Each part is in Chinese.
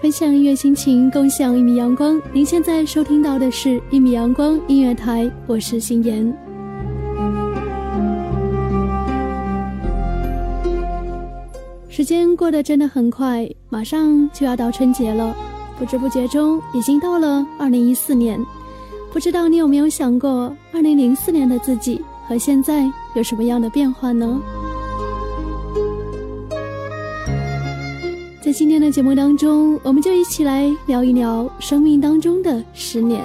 分享音乐心情，共享一米阳光。您现在收听到的是《一米阳光音乐台》，我是心妍。时间过得真的很快，马上就要到春节了，不知不觉中已经到了二零一四年。不知道你有没有想过，二零零四年的自己和现在有什么样的变化呢？在今天的节目当中，我们就一起来聊一聊生命当中的十年。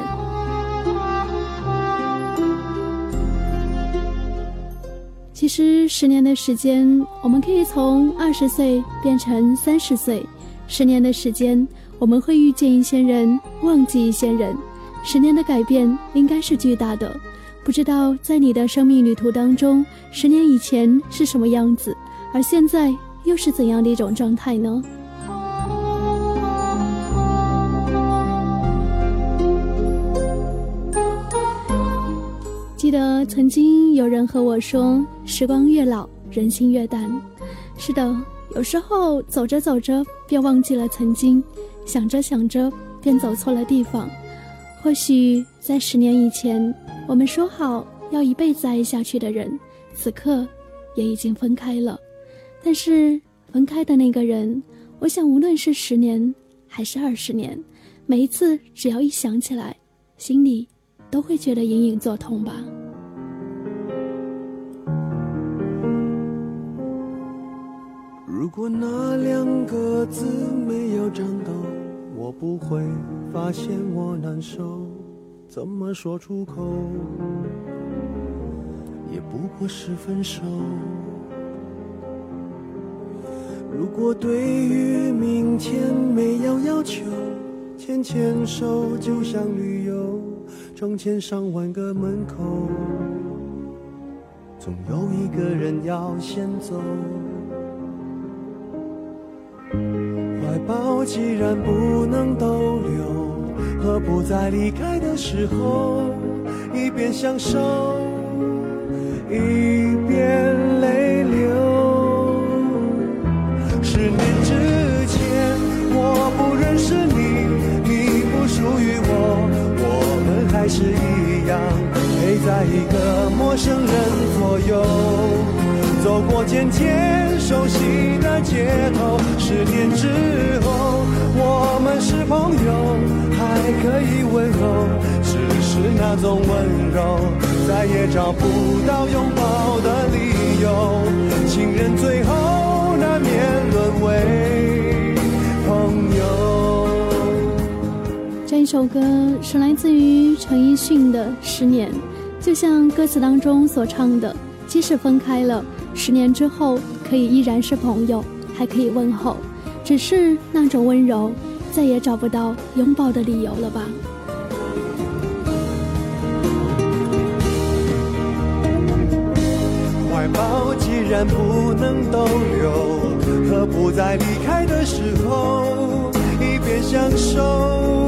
其实，十年的时间，我们可以从二十岁变成三十岁；十年的时间，我们会遇见一些人，忘记一些人。十年的改变应该是巨大的。不知道在你的生命旅途当中，十年以前是什么样子，而现在又是怎样的一种状态呢？记得曾经有人和我说：“时光越老，人心越淡。”是的，有时候走着走着便忘记了曾经，想着想着便走错了地方。或许在十年以前，我们说好要一辈子爱下去的人，此刻也已经分开了。但是分开的那个人，我想无论是十年还是二十年，每一次只要一想起来，心里都会觉得隐隐作痛吧。如果那两个字没有颤抖，我不会发现我难受。怎么说出口，也不过是分手。如果对于明天没有要求，牵牵手就像旅游，成千上万个门口，总有一个人要先走。怀抱既然不能逗留，何不在离开的时候，一边享受，一边泪过渐渐熟悉的街头，十年之后，我们是朋友，还可以问候，只是那种温柔，再也找不到拥抱的理由。情人最后难免沦为朋友。这一首歌是来自于陈奕迅的《十年》，就像歌词当中所唱的，即使分开了。十年之后，可以依然是朋友，还可以问候，只是那种温柔，再也找不到拥抱的理由了吧？怀抱既然不能逗留，何不在离开的时候，一边享受，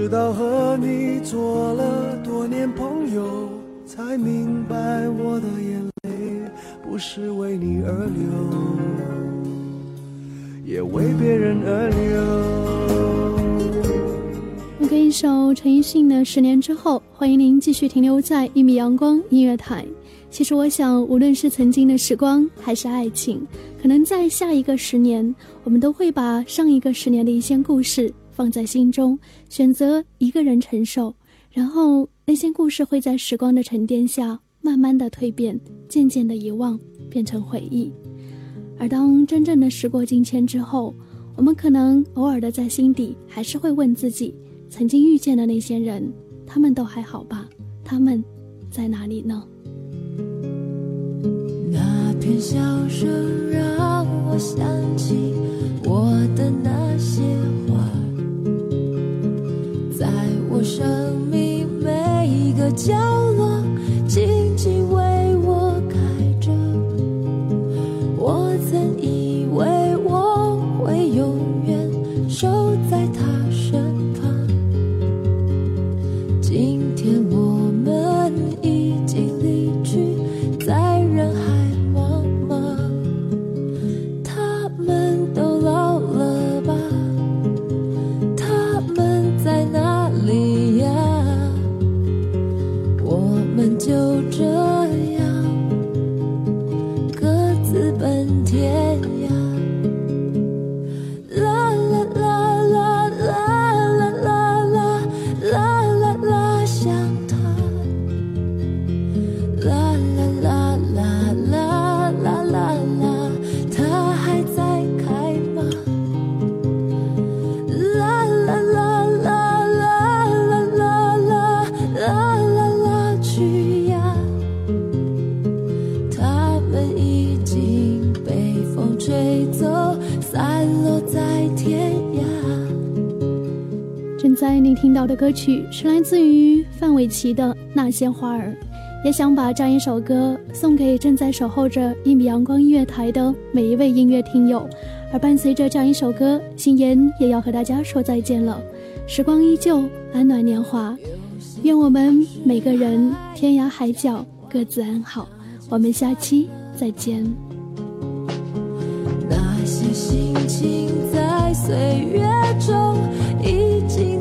直到和你做了多年朋友，才明白我的眼泪不是为你而流，也为别人而流。我给一首陈奕迅的《十年之后》，欢迎您继续停留在一米阳光音乐台。其实我想，无论是曾经的时光，还是爱情，可能在下一个十年，我们都会把上一个十年的一些故事。放在心中，选择一个人承受，然后那些故事会在时光的沉淀下，慢慢的蜕变，渐渐的遗忘，变成回忆。而当真正的时过境迁之后，我们可能偶尔的在心底还是会问自己：曾经遇见的那些人，他们都还好吧？他们在哪里呢？那片笑声让我想起我的那些话，生命每一个角落，就这样。你听到的歌曲是来自于范玮琪的《那些花儿》，也想把这样一首歌送给正在守候着一米阳光音乐台的每一位音乐听友。而伴随着这样一首歌，心妍也要和大家说再见了。时光依旧，安暖年华，愿我们每个人天涯海角各自安好。我们下期再见。那些心情在岁月中已经。